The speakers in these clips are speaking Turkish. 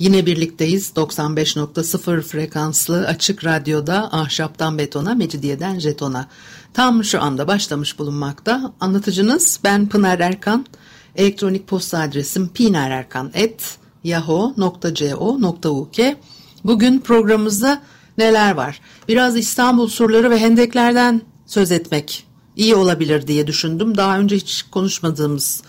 yine birlikteyiz. 95.0 frekanslı açık radyoda ahşaptan betona mecidiyeden jetona. Tam şu anda başlamış bulunmakta. Anlatıcınız ben Pınar Erkan. Elektronik posta adresim pinarerkan.yahoo.co.uk bugün programımızda neler var? Biraz İstanbul surları ve hendeklerden söz etmek iyi olabilir diye düşündüm. Daha önce hiç konuşmadığımız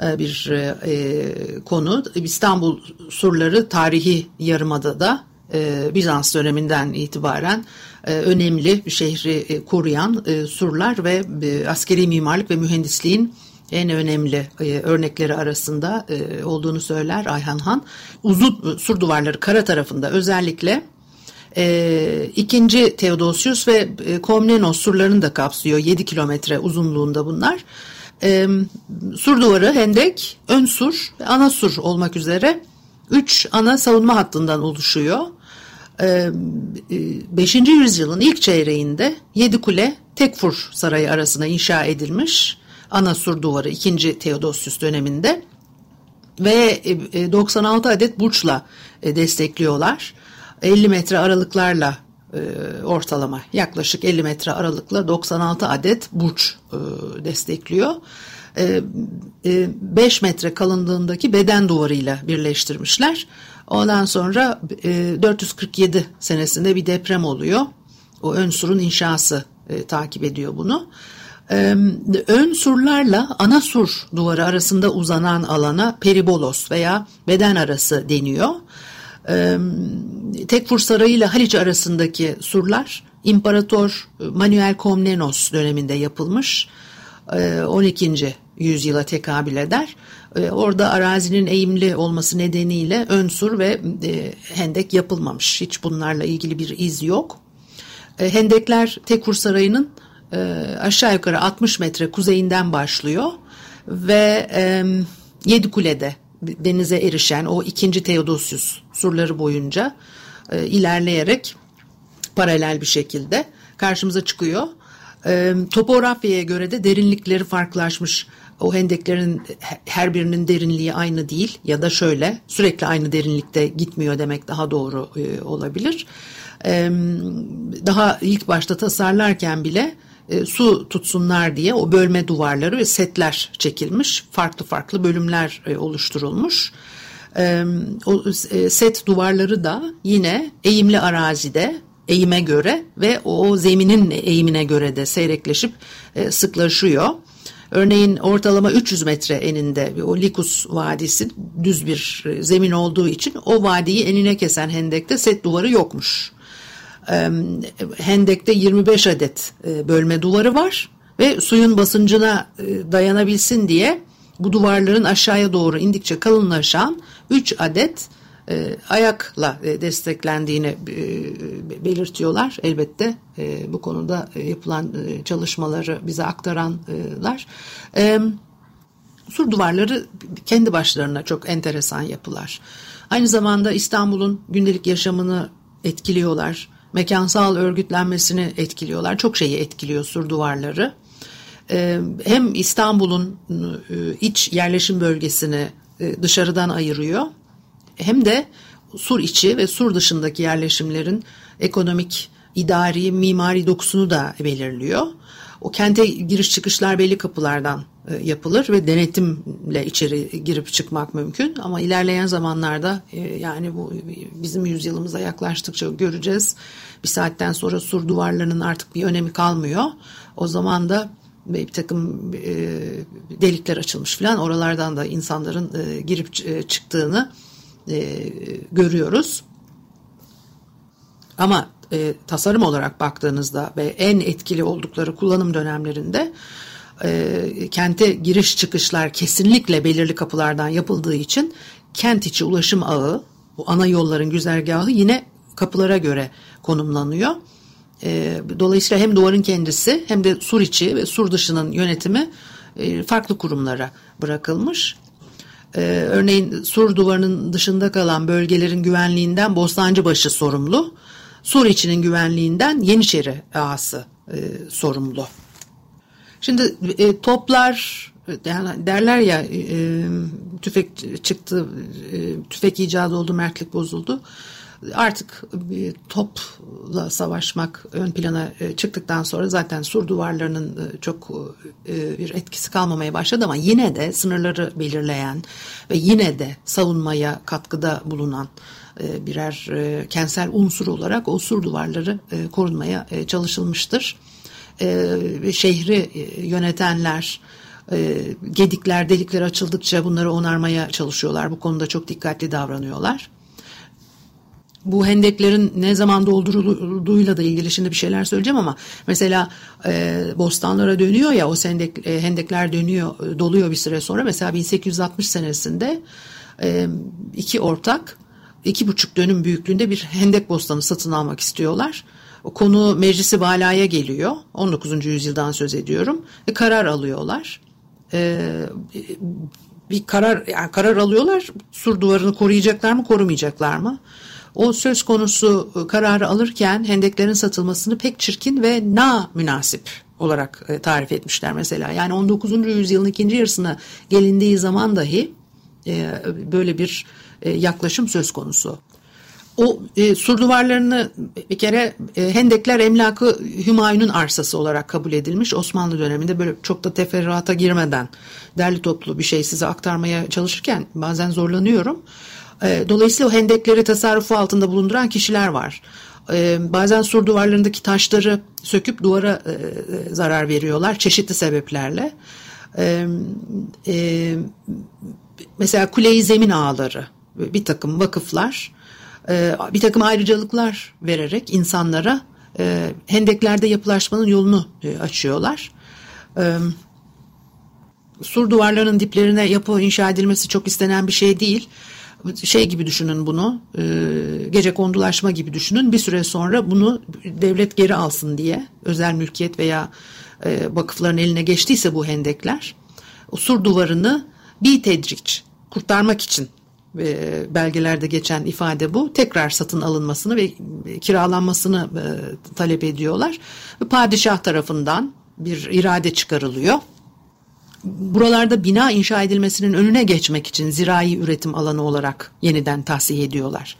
bir e, e, konu. İstanbul surları tarihi yarımadada e, Bizans döneminden itibaren e, önemli bir şehri e, koruyan e, surlar ve e, askeri mimarlık ve mühendisliğin en önemli e, örnekleri arasında e, olduğunu söyler Ayhan Han. Uzun sur duvarları kara tarafında özellikle e, ikinci Theodosius ve e, Komnenos surlarını da kapsıyor. 7 kilometre uzunluğunda bunlar e, sur duvarı, hendek, ön sur ve ana sur olmak üzere üç ana savunma hattından oluşuyor. E, 5. yüzyılın ilk çeyreğinde Yedi Kule Tekfur Sarayı arasında inşa edilmiş ana sur duvarı 2. Theodosius döneminde ve 96 adet burçla destekliyorlar. 50 metre aralıklarla e, ortalama yaklaşık 50 metre aralıkla 96 adet burç e, destekliyor. 5 e, metre kalınlığındaki beden duvarıyla birleştirmişler. Ondan sonra 447 senesinde bir deprem oluyor. O ön surun inşası takip ediyor bunu. Ön surlarla ana sur duvarı arasında uzanan alana peribolos veya beden arası deniyor. Tekfur Sarayı ile Haliç arasındaki surlar İmparator Manuel Komnenos döneminde yapılmış. 12. yüzyıla tekabül eder. Orada arazinin eğimli olması nedeniyle ön sur ve hendek yapılmamış. Hiç bunlarla ilgili bir iz yok. Hendekler Tekfur Sarayı'nın aşağı yukarı 60 metre kuzeyinden başlıyor ve Yedi Kule'de denize erişen o ikinci Theodosius surları boyunca e, ilerleyerek paralel bir şekilde karşımıza çıkıyor. E, topografyaya göre de derinlikleri farklılaşmış. O hendeklerin her birinin derinliği aynı değil ya da şöyle sürekli aynı derinlikte gitmiyor demek daha doğru e, olabilir. E, daha ilk başta tasarlarken bile e, su tutsunlar diye o bölme duvarları ve setler çekilmiş. Farklı farklı bölümler e, oluşturulmuş. O e, set duvarları da yine eğimli arazide eğime göre ve o zeminin eğimine göre de seyrekleşip e, sıklaşıyor. Örneğin ortalama 300 metre eninde o Likus Vadisi düz bir e, zemin olduğu için o vadiyi enine kesen hendekte set duvarı yokmuş. Hendek'te 25 adet bölme duvarı var ve suyun basıncına dayanabilsin diye bu duvarların aşağıya doğru indikçe kalınlaşan 3 adet e, ayakla desteklendiğini belirtiyorlar. Elbette bu konuda yapılan çalışmaları bize aktaranlar. Sur duvarları kendi başlarına çok enteresan yapılar. Aynı zamanda İstanbul'un gündelik yaşamını etkiliyorlar mekansal örgütlenmesini etkiliyorlar. Çok şeyi etkiliyor sur duvarları. Ee, hem İstanbul'un e, iç yerleşim bölgesini e, dışarıdan ayırıyor hem de sur içi ve sur dışındaki yerleşimlerin ekonomik, idari, mimari dokusunu da belirliyor. O kente giriş çıkışlar belli kapılardan e, yapılır ve denetimle içeri girip çıkmak mümkün. Ama ilerleyen zamanlarda e, yani bu bizim yüzyılımıza yaklaştıkça göreceğiz. Bir saatten sonra sur duvarlarının artık bir önemi kalmıyor. O zaman da bir takım e, delikler açılmış falan oralardan da insanların girip çıktığını görüyoruz. Ama e, tasarım olarak baktığınızda ve en etkili oldukları kullanım dönemlerinde e, kente giriş çıkışlar kesinlikle belirli kapılardan yapıldığı için kent içi ulaşım ağı, bu ana yolların güzergahı yine kapılara göre konumlanıyor. E, dolayısıyla hem duvarın kendisi hem de sur içi ve sur dışının yönetimi e, farklı kurumlara bırakılmış. E, örneğin sur duvarının dışında kalan bölgelerin güvenliğinden Bostancıbaşı sorumlu. Sur içinin güvenliğinden Yeniçeri ağası e, sorumlu. Şimdi e, toplar derler ya tüfek çıktı, tüfek icadı oldu, mertlik bozuldu. Artık topla savaşmak ön plana e, çıktıktan sonra zaten sur duvarlarının e, çok e, bir etkisi kalmamaya başladı ama yine de sınırları belirleyen ve yine de savunmaya katkıda bulunan birer kentsel unsur olarak o sur duvarları korunmaya çalışılmıştır. Şehri yönetenler, gedikler, delikler açıldıkça bunları onarmaya çalışıyorlar. Bu konuda çok dikkatli davranıyorlar bu hendeklerin ne zaman doldurulduğuyla da ilgili şimdi bir şeyler söyleyeceğim ama mesela e, bostanlara dönüyor ya o hendek, e, hendekler dönüyor doluyor bir süre sonra mesela 1860 senesinde e, iki ortak iki buçuk dönüm büyüklüğünde bir hendek bostanı satın almak istiyorlar. O konu meclisi balaya geliyor 19. yüzyıldan söz ediyorum ve karar alıyorlar. E, bir karar yani karar alıyorlar sur duvarını koruyacaklar mı korumayacaklar mı? O söz konusu e, kararı alırken hendeklerin satılmasını pek çirkin ve na münasip olarak e, tarif etmişler mesela. Yani 19. yüzyılın ikinci yarısına gelindiği zaman dahi e, böyle bir yaklaşım söz konusu. O e, sur duvarlarını bir kere e, Hendekler emlakı Hümayun'un arsası olarak kabul edilmiş. Osmanlı döneminde böyle çok da teferruata girmeden derli toplu bir şey size aktarmaya çalışırken bazen zorlanıyorum. E, dolayısıyla o hendekleri tasarrufu altında bulunduran kişiler var. E, bazen sur duvarlarındaki taşları söküp duvara e, zarar veriyorlar çeşitli sebeplerle. Mesela kuleyi zemin ağları, bir takım vakıflar, bir takım ayrıcalıklar vererek insanlara hendeklerde yapılaşmanın yolunu açıyorlar. Sur duvarlarının diplerine yapı inşa edilmesi çok istenen bir şey değil şey gibi düşünün bunu e, gece kondulaşma gibi düşünün bir süre sonra bunu devlet geri alsın diye özel mülkiyet veya e, vakıfların eline geçtiyse bu hendekler o sur duvarını bir tedriç kurtarmak için e, belgelerde geçen ifade bu tekrar satın alınmasını ve kiralanmasını e, talep ediyorlar. Padişah tarafından bir irade çıkarılıyor buralarda bina inşa edilmesinin önüne geçmek için zirai üretim alanı olarak yeniden tahsis ediyorlar.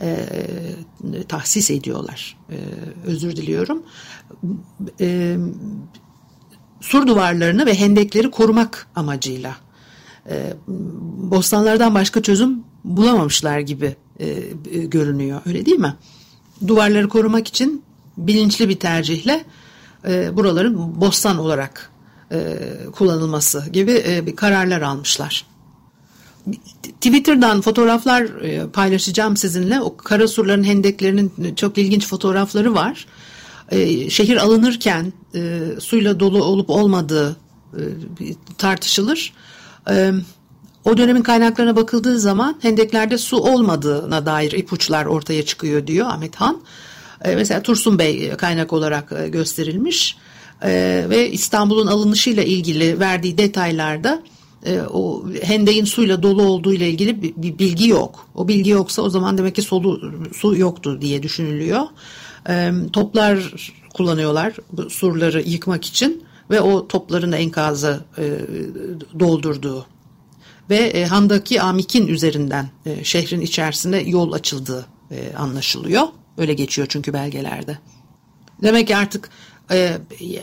E, tahsis ediyorlar. E, özür diliyorum. E, sur duvarlarını ve hendekleri korumak amacıyla e, bostanlardan başka çözüm bulamamışlar gibi e, e, görünüyor. Öyle değil mi? Duvarları korumak için bilinçli bir tercihle e, buraların bostan olarak e, kullanılması gibi e, bir kararlar almışlar. Twitter'dan fotoğraflar e, paylaşacağım sizinle. O karasurların hendeklerinin çok ilginç fotoğrafları var. Şehir alınırken suyla dolu olup olmadığı tartışılır. O dönemin kaynaklarına bakıldığı zaman hendeklerde su olmadığına dair ipuçlar ortaya çıkıyor diyor Ahmet Han. Mesela Tursun Bey kaynak olarak gösterilmiş e, ve İstanbul'un alınışıyla ilgili verdiği detaylarda e, o hendeyin suyla dolu olduğu ile ilgili bir, bir bilgi yok. O bilgi yoksa o zaman demek ki solu, su yoktu diye düşünülüyor. E, toplar kullanıyorlar bu surları yıkmak için ve o topların enkazı e, doldurduğu ve e, Handaki Amik'in üzerinden e, şehrin içerisinde yol açıldığı e, anlaşılıyor. Öyle geçiyor çünkü belgelerde. Demek ki artık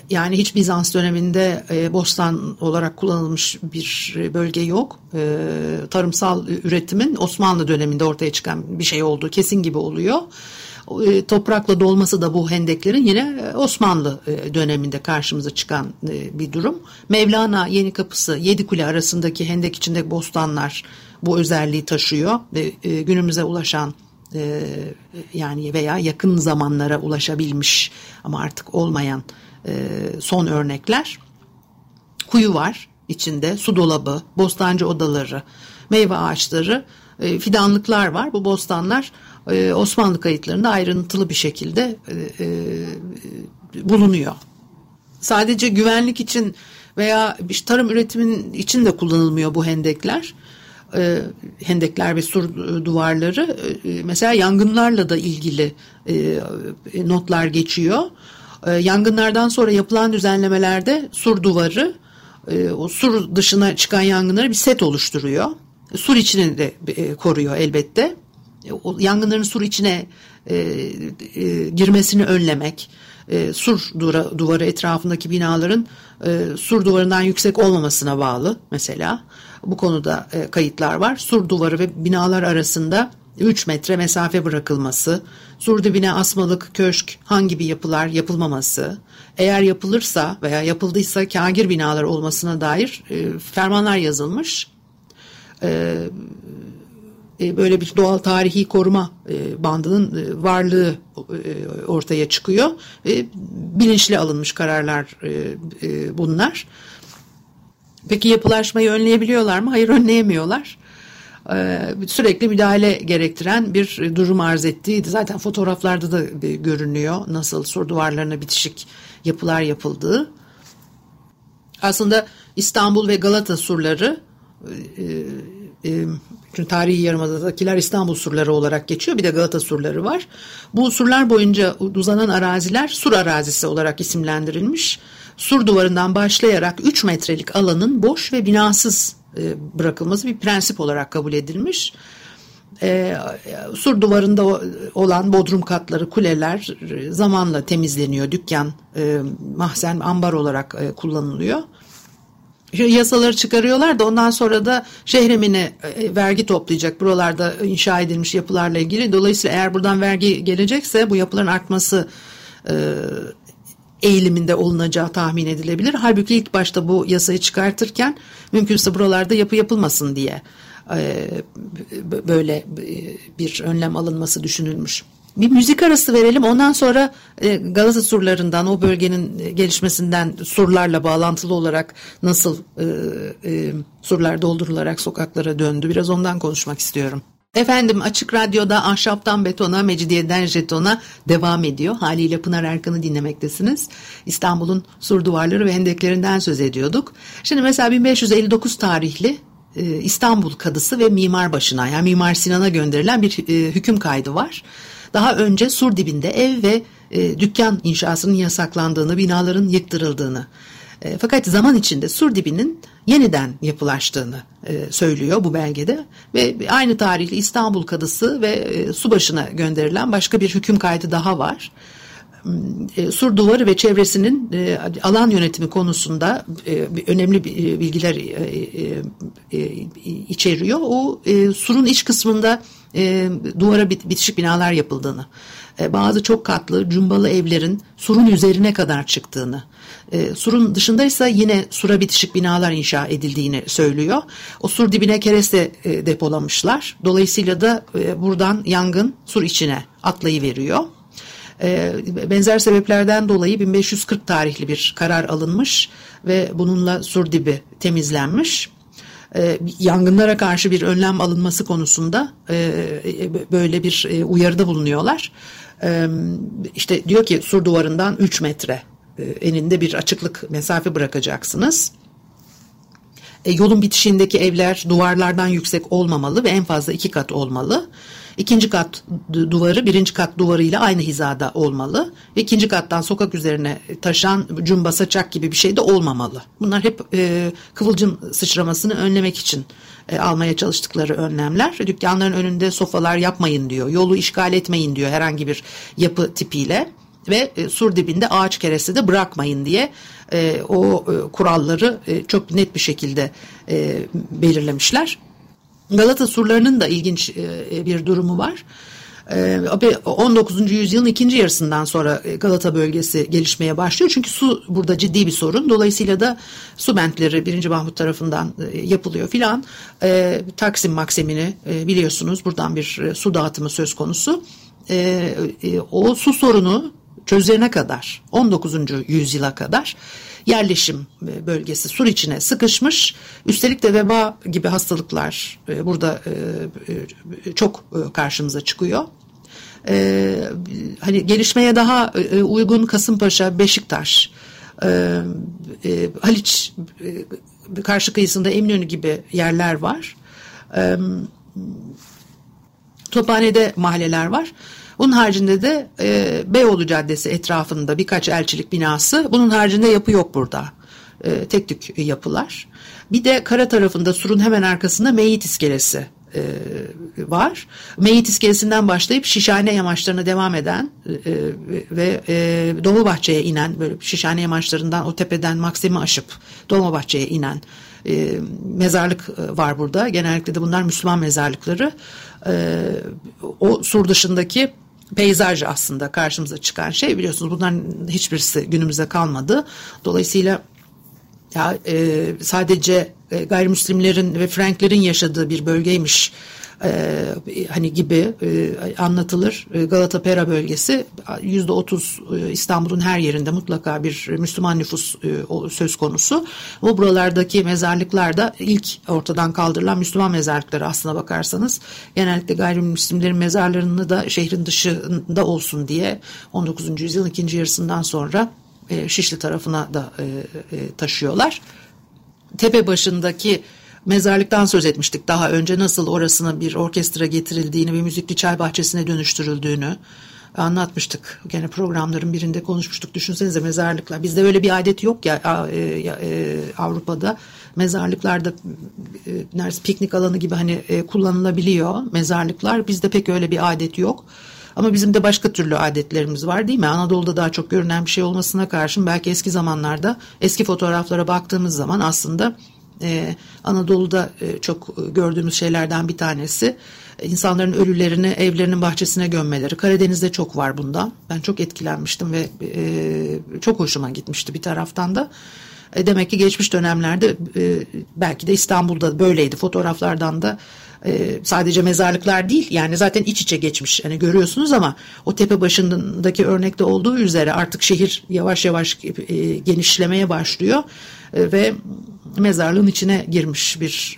yani hiç Bizans döneminde e, bostan olarak kullanılmış bir bölge yok. Ee, tarımsal üretimin Osmanlı döneminde ortaya çıkan bir şey olduğu kesin gibi oluyor. E, toprakla dolması da bu hendeklerin yine e, Osmanlı döneminde karşımıza çıkan bir durum. Mevlana Yeni Kapısı Yedi arasındaki hendek içinde bostanlar bu özelliği taşıyor. Günümüze ulaşan e, yani veya yakın zamanlara ulaşabilmiş ama artık olmayan e, son örnekler. Kuyu var içinde, su dolabı, bostancı odaları, meyve ağaçları, e, fidanlıklar var. Bu bostanlar e, Osmanlı kayıtlarında ayrıntılı bir şekilde e, e, bulunuyor. Sadece güvenlik için veya tarım üretimin için de kullanılmıyor bu hendekler. E, hendekler ve sur duvarları e, mesela yangınlarla da ilgili e, notlar geçiyor. E, yangınlardan sonra yapılan düzenlemelerde sur duvarı e, o sur dışına çıkan yangınları bir set oluşturuyor. Sur içini de e, koruyor elbette. E, o yangınların sur içine e, e, girmesini önlemek, e, sur duvarı etrafındaki binaların e, sur duvarından yüksek olmamasına bağlı mesela. Bu konuda e, kayıtlar var. Sur duvarı ve binalar arasında 3 metre mesafe bırakılması, sur dibine asmalık, köşk, hangi gibi yapılar yapılmaması, eğer yapılırsa veya yapıldıysa kagir binalar olmasına dair e, fermanlar yazılmış. E, e, böyle bir doğal tarihi koruma e, bandının e, varlığı ortaya çıkıyor. Bilinçli alınmış kararlar bunlar. Peki yapılaşmayı önleyebiliyorlar mı? Hayır önleyemiyorlar. Sürekli müdahale gerektiren bir durum arz ettiğiydi. Zaten fotoğraflarda da görünüyor nasıl sur duvarlarına bitişik yapılar yapıldığı. Aslında İstanbul ve Galata surları e, çünkü tarihi yarımadadakiler İstanbul surları olarak geçiyor. Bir de Galata surları var. Bu surlar boyunca uzanan araziler sur arazisi olarak isimlendirilmiş. Sur duvarından başlayarak 3 metrelik alanın boş ve binasız e, bırakılması bir prensip olarak kabul edilmiş. E, sur duvarında olan bodrum katları, kuleler zamanla temizleniyor. Dükkan, e, mahzen, ambar olarak e, kullanılıyor yasaları çıkarıyorlar da ondan sonra da şehremine e, vergi toplayacak buralarda inşa edilmiş yapılarla ilgili. Dolayısıyla eğer buradan vergi gelecekse bu yapıların artması e, eğiliminde olunacağı tahmin edilebilir. Halbuki ilk başta bu yasayı çıkartırken mümkünse buralarda yapı yapılmasın diye e, böyle bir önlem alınması düşünülmüş. Bir müzik arası verelim. Ondan sonra e, Galata surlarından, o bölgenin gelişmesinden surlarla bağlantılı olarak nasıl e, surlar doldurularak sokaklara döndü. Biraz ondan konuşmak istiyorum. Efendim Açık Radyo'da Ahşaptan Betona, Mecidiyeden Jeton'a devam ediyor. Haliyle Pınar Erkan'ı dinlemektesiniz. İstanbul'un sur duvarları ve hendeklerinden söz ediyorduk. Şimdi mesela 1559 tarihli e, İstanbul Kadısı ve Mimar Başına yani Mimar Sinan'a gönderilen bir e, hüküm kaydı var. Daha önce sur dibinde ev ve e, dükkan inşasının yasaklandığını, binaların yıktırıldığını e, fakat zaman içinde sur dibinin yeniden yapılaştığını e, söylüyor bu belgede ve aynı tarihli İstanbul Kadısı ve e, su başına gönderilen başka bir hüküm kaydı daha var. E, sur duvarı ve çevresinin e, alan yönetimi konusunda e, önemli bilgiler içeriyor. O surun iç kısmında duvara bitişik binalar yapıldığını, bazı çok katlı cumbalı evlerin surun üzerine kadar çıktığını, surun dışındaysa yine sura bitişik binalar inşa edildiğini söylüyor. O sur dibine kereste depolamışlar. Dolayısıyla da buradan yangın sur içine atlayıveriyor. E, benzer sebeplerden dolayı 1540 tarihli bir karar alınmış ve bununla Surdibi temizlenmiş. E, yangınlara karşı bir önlem alınması konusunda e, böyle bir e, uyarıda bulunuyorlar. E, işte diyor ki sur duvarından 3 metre e, eninde bir açıklık mesafe bırakacaksınız. E, yolun bitişindeki evler duvarlardan yüksek olmamalı ve en fazla iki kat olmalı. İkinci kat duvarı birinci kat duvarıyla aynı hizada olmalı. İkinci kattan sokak üzerine taşan cumba saçak gibi bir şey de olmamalı. Bunlar hep e, kıvılcım sıçramasını önlemek için e, almaya çalıştıkları önlemler. Dükkanların önünde sofalar yapmayın diyor. Yolu işgal etmeyin diyor herhangi bir yapı tipiyle ve e, sur dibinde ağaç keresi de bırakmayın diye e, o e, kuralları e, çok net bir şekilde e, belirlemişler. Galata surlarının da ilginç e, bir durumu var. 19. E, yüzyılın ikinci yarısından sonra e, Galata bölgesi gelişmeye başlıyor. Çünkü su burada ciddi bir sorun. Dolayısıyla da su bentleri 1. Mahmut tarafından yapılıyor filan. Taksim Maksimini biliyorsunuz buradan bir su dağıtımı söz konusu. O su sorunu çözene kadar 19. yüzyıla kadar yerleşim e, bölgesi sur içine sıkışmış. Üstelik de veba gibi hastalıklar e, burada e, çok karşımıza çıkıyor. hani gelişmeye daha uygun Kasımpaşa, Beşiktaş, Haliç karşı kıyısında Eminönü gibi yerler var. Tophane'de mahalleler var. Bunun haricinde de e, Beyoğlu Caddesi etrafında birkaç elçilik binası. Bunun haricinde yapı yok burada. E, tek tük yapılar. Bir de kara tarafında surun hemen arkasında Meyit İskelesi e, var. Meyit iskelesinden başlayıp Şişhane yamaçlarına devam eden e, ve e, Dolmabahçe'ye inen böyle Şişhane yamaçlarından o tepeden Maksim'i aşıp Dolmabahçe'ye inen e, mezarlık e, var burada. Genellikle de bunlar Müslüman mezarlıkları. E, o sur dışındaki peyzaj aslında karşımıza çıkan şey biliyorsunuz bunların hiçbirisi günümüze kalmadı. Dolayısıyla ya e, sadece e, gayrimüslimlerin ve Franklerin yaşadığı bir bölgeymiş hani gibi e, anlatılır. E, Galata Pera bölgesi yüzde otuz e, İstanbul'un her yerinde mutlaka bir Müslüman nüfus e, söz konusu. Ama buralardaki mezarlıklar da ilk ortadan kaldırılan Müslüman mezarlıkları aslına bakarsanız genellikle gayrimüslimlerin mezarlarını da şehrin dışında olsun diye 19. yüzyılın ikinci yarısından sonra e, Şişli tarafına da e, e, taşıyorlar. Tepe başındaki mezarlıktan söz etmiştik daha önce nasıl orasına bir orkestra getirildiğini ve müzikli çay bahçesine dönüştürüldüğünü anlatmıştık. Gene programların birinde konuşmuştuk. Düşünsenize mezarlıklar. Bizde öyle bir adet yok ya Avrupa'da. Mezarlıklarda neredeyse piknik alanı gibi hani kullanılabiliyor mezarlıklar. Bizde pek öyle bir adet yok. Ama bizim de başka türlü adetlerimiz var değil mi? Anadolu'da daha çok görünen bir şey olmasına karşın belki eski zamanlarda eski fotoğraflara baktığımız zaman aslında e, Anadolu'da e, çok gördüğümüz şeylerden bir tanesi insanların ölülerini evlerinin bahçesine gömmeleri. Karadeniz'de çok var bundan. Ben çok etkilenmiştim ve e, çok hoşuma gitmişti bir taraftan da. E, demek ki geçmiş dönemlerde e, belki de İstanbul'da böyleydi. Fotoğraflardan da e, sadece mezarlıklar değil yani zaten iç içe geçmiş hani görüyorsunuz ama o tepe başındaki örnekte olduğu üzere artık şehir yavaş yavaş e, genişlemeye başlıyor e, ve mezarlığın içine girmiş bir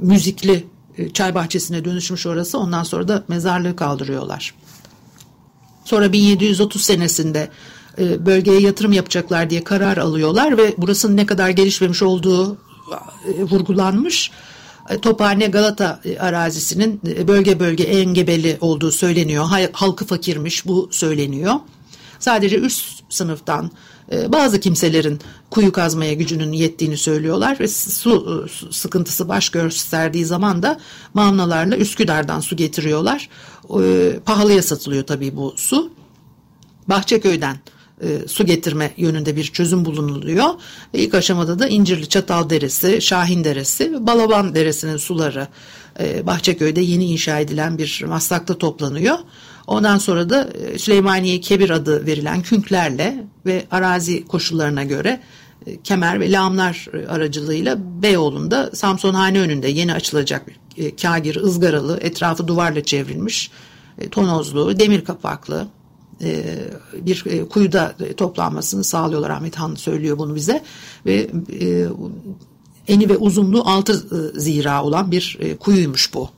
müzikli çay bahçesine dönüşmüş orası ondan sonra da mezarlığı kaldırıyorlar. Sonra 1730 senesinde bölgeye yatırım yapacaklar diye karar alıyorlar ve burasının ne kadar gelişmemiş olduğu vurgulanmış. E, Tophane Galata e, arazisinin e, bölge bölge engebeli olduğu söyleniyor. Halkı fakirmiş bu söyleniyor. Sadece üst sınıftan bazı kimselerin kuyu kazmaya gücünün yettiğini söylüyorlar ve su sıkıntısı baş gösterdiği zaman da mavnalarla Üsküdar'dan su getiriyorlar. Pahalıya satılıyor tabii bu su. Bahçeköy'den e, su getirme yönünde bir çözüm bulunuluyor. Ve ilk aşamada da İncirli Çatal Deresi, Şahin Deresi Balaban Deresi'nin suları e, Bahçeköy'de yeni inşa edilen bir maslakta toplanıyor. Ondan sonra da e, Süleymaniye Kebir adı verilen künklerle ve arazi koşullarına göre e, kemer ve lağımlar aracılığıyla Beyoğlu'nda Samsonhane önünde yeni açılacak bir e, kagir ızgaralı etrafı duvarla çevrilmiş tonozlu demir kapaklı e, bir e, kuyuda toplanmasını sağlıyorlar. Ahmet Han söylüyor bunu bize ve e, eni ve uzunluğu 6 zira olan bir kuyuymuş bu.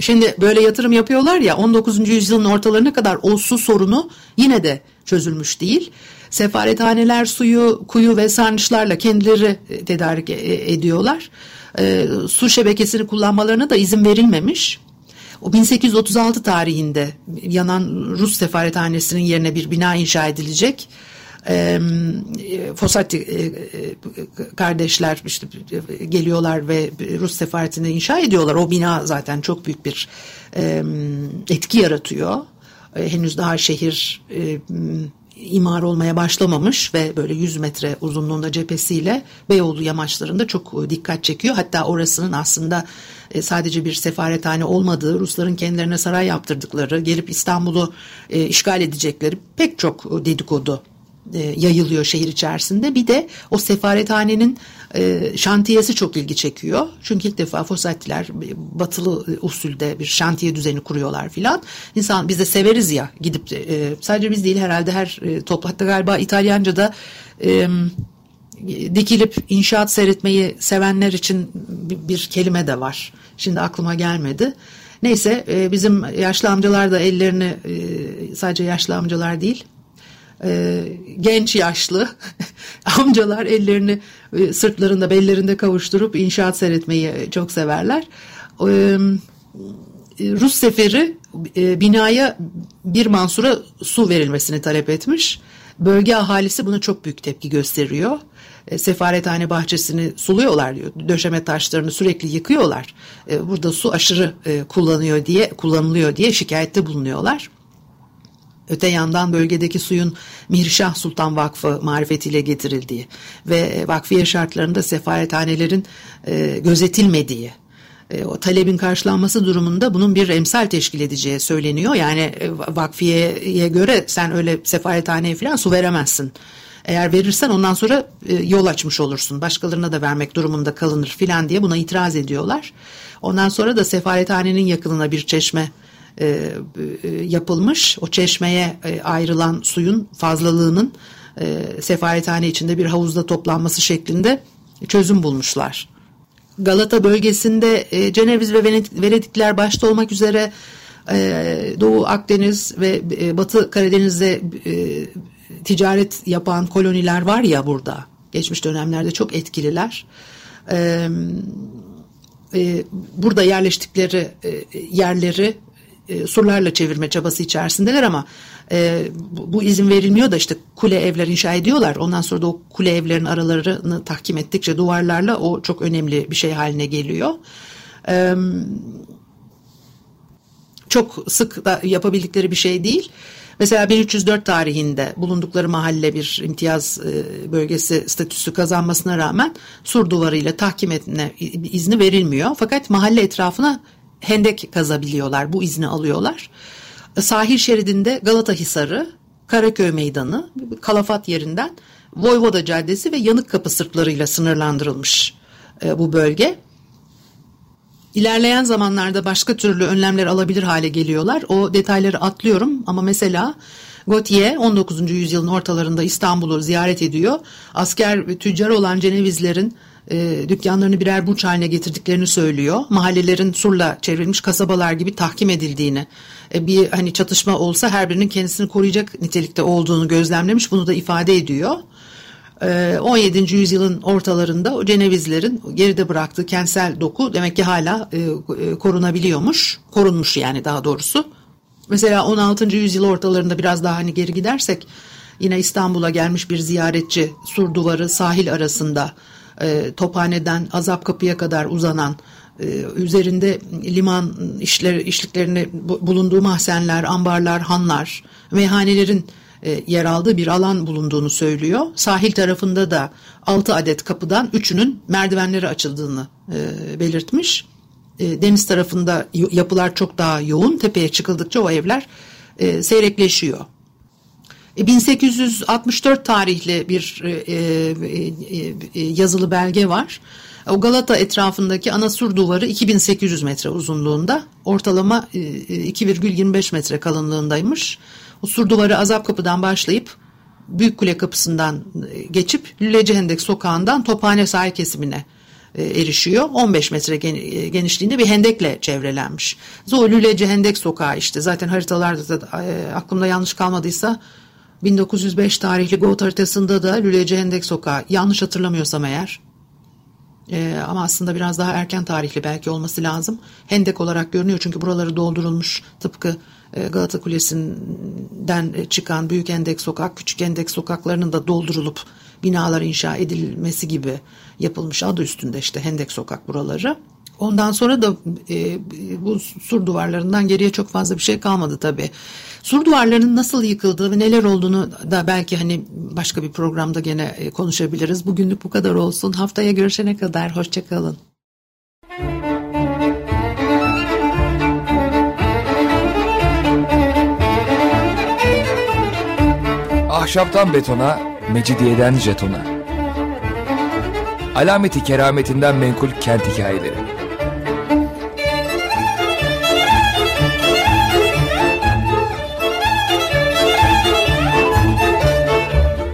Şimdi böyle yatırım yapıyorlar ya 19. yüzyılın ortalarına kadar o su sorunu yine de çözülmüş değil. Sefarethaneler suyu, kuyu ve sarnıçlarla kendileri tedarik ediyorlar. E, su şebekesini kullanmalarına da izin verilmemiş. O 1836 tarihinde yanan Rus sefarethanesinin yerine bir bina inşa edilecek. E, Fossati e, kardeşler işte geliyorlar ve Rus sefaretini inşa ediyorlar. O bina zaten çok büyük bir e, etki yaratıyor. Henüz daha şehir imar olmaya başlamamış ve böyle 100 metre uzunluğunda cephesiyle Beyoğlu yamaçlarında çok dikkat çekiyor. Hatta orasının aslında e, sadece bir sefarethane olmadığı, Rusların kendilerine saray yaptırdıkları, gelip İstanbul'u e, işgal edecekleri pek çok dedikodu e, yayılıyor şehir içerisinde. Bir de o sefarethanenin e, şantiyesi çok ilgi çekiyor. Çünkü ilk defa Fosatiler batılı usulde bir şantiye düzeni kuruyorlar filan. İnsan biz de severiz ya gidip e, sadece biz değil herhalde her e, galiba İtalyanca'da e, dikilip inşaat seyretmeyi sevenler için bir, kelime de var. Şimdi aklıma gelmedi. Neyse e, bizim yaşlı amcalar da ellerini e, sadece yaşlı amcalar değil e, genç yaşlı amcalar ellerini e, sırtlarında bellerinde kavuşturup inşaat seyretmeyi çok severler. E, Rus seferi e, binaya bir mansura su verilmesini talep etmiş. Bölge ahalisi buna çok büyük tepki gösteriyor. E, sefarethane bahçesini suluyorlar diyor. Döşeme taşlarını sürekli yıkıyorlar. E, burada su aşırı e, kullanıyor diye kullanılıyor diye şikayette bulunuyorlar. Öte yandan bölgedeki suyun Mirşah Sultan Vakfı marifetiyle getirildiği ve vakfiye şartlarında sefarethanelerin e, gözetilmediği e, o talebin karşılanması durumunda bunun bir emsal teşkil edeceği söyleniyor. Yani e, vakfiyeye göre sen öyle sefarethaneye falan su veremezsin. Eğer verirsen ondan sonra e, yol açmış olursun. Başkalarına da vermek durumunda kalınır filan diye buna itiraz ediyorlar. Ondan sonra da sefarethanenin yakınına bir çeşme e, e, yapılmış. O çeşmeye e, ayrılan suyun fazlalığının e, sefarethane içinde bir havuzda toplanması şeklinde çözüm bulmuşlar. Galata bölgesinde e, Ceneviz ve Venedikler başta olmak üzere e, Doğu Akdeniz ve e, Batı Karadeniz'de e, ticaret yapan koloniler var ya burada. Geçmiş dönemlerde çok etkililer. E, e, burada yerleştikleri e, yerleri e, surlarla çevirme çabası içerisindeler ama e, bu, izin verilmiyor da işte kule evler inşa ediyorlar. Ondan sonra da o kule evlerin aralarını tahkim ettikçe duvarlarla o çok önemli bir şey haline geliyor. E, çok sık da yapabildikleri bir şey değil. Mesela 1304 tarihinde bulundukları mahalle bir imtiyaz e, bölgesi statüsü kazanmasına rağmen sur duvarıyla tahkim etme izni verilmiyor. Fakat mahalle etrafına hendek kazabiliyorlar. Bu izni alıyorlar. Sahil şeridinde Galata Hisarı, Karaköy Meydanı, Kalafat yerinden Voyvoda Caddesi ve Yanık Kapı sırtlarıyla sınırlandırılmış e, bu bölge. İlerleyen zamanlarda başka türlü önlemler alabilir hale geliyorlar. O detayları atlıyorum ama mesela Gautier 19. yüzyılın ortalarında İstanbul'u ziyaret ediyor. Asker ve tüccar olan Cenevizlerin e, dükkanlarını birer burç haline getirdiklerini söylüyor. Mahallelerin surla çevrilmiş kasabalar gibi tahkim edildiğini, e, bir hani çatışma olsa her birinin kendisini koruyacak nitelikte olduğunu gözlemlemiş. Bunu da ifade ediyor. 17. E, yüzyılın ortalarında o Cenevizlerin geride bıraktığı kentsel doku demek ki hala e, e, korunabiliyormuş. Korunmuş yani daha doğrusu. Mesela 16. yüzyıl ortalarında biraz daha hani geri gidersek yine İstanbul'a gelmiş bir ziyaretçi sur duvarı sahil arasında e, Tophane'den Azap Kapı'ya kadar uzanan e, üzerinde liman işler, işliklerini bulunduğu mahzenler, ambarlar, hanlar, meyhanelerin e, yer aldığı bir alan bulunduğunu söylüyor. Sahil tarafında da 6 adet kapıdan 3'ünün merdivenleri açıldığını e, belirtmiş. E, deniz tarafında yapılar çok daha yoğun. Tepeye çıkıldıkça o evler e, seyrekleşiyor. 1864 e, tarihli bir e, e, yazılı belge var. O Galata etrafındaki ana sur duvarı 2800 metre uzunluğunda, ortalama 2,25 metre kalınlığındaymış. O sur duvarı Azap Kapı'dan başlayıp Büyük Kule Kapısı'ndan geçip Lüleci Hendek Sokağı'ndan Tophane sahil kesimine erişiyor. 15 metre genişliğinde bir hendekle çevrelenmiş. O Lüleci Hendek Sokağı işte zaten haritalarda da aklımda yanlış kalmadıysa 1905 tarihli Goat haritasında da Lüleci Hendek Sokağı yanlış hatırlamıyorsam eğer ee, ama aslında biraz daha erken tarihli belki olması lazım. Hendek olarak görünüyor çünkü buraları doldurulmuş tıpkı e, Galata Kulesi'nden çıkan Büyük Hendek Sokak, Küçük Hendek Sokaklarının da doldurulup binalar inşa edilmesi gibi yapılmış adı üstünde işte Hendek Sokak buraları. Ondan sonra da e, bu sur duvarlarından geriye çok fazla bir şey kalmadı tabii. Sur duvarlarının nasıl yıkıldığı ve neler olduğunu da belki hani başka bir programda gene e, konuşabiliriz. Bugünlük bu kadar olsun. Haftaya görüşene kadar hoşçakalın. Ahşaptan betona, mecidiyeden jetona. Alameti kerametinden menkul kent hikayeleri.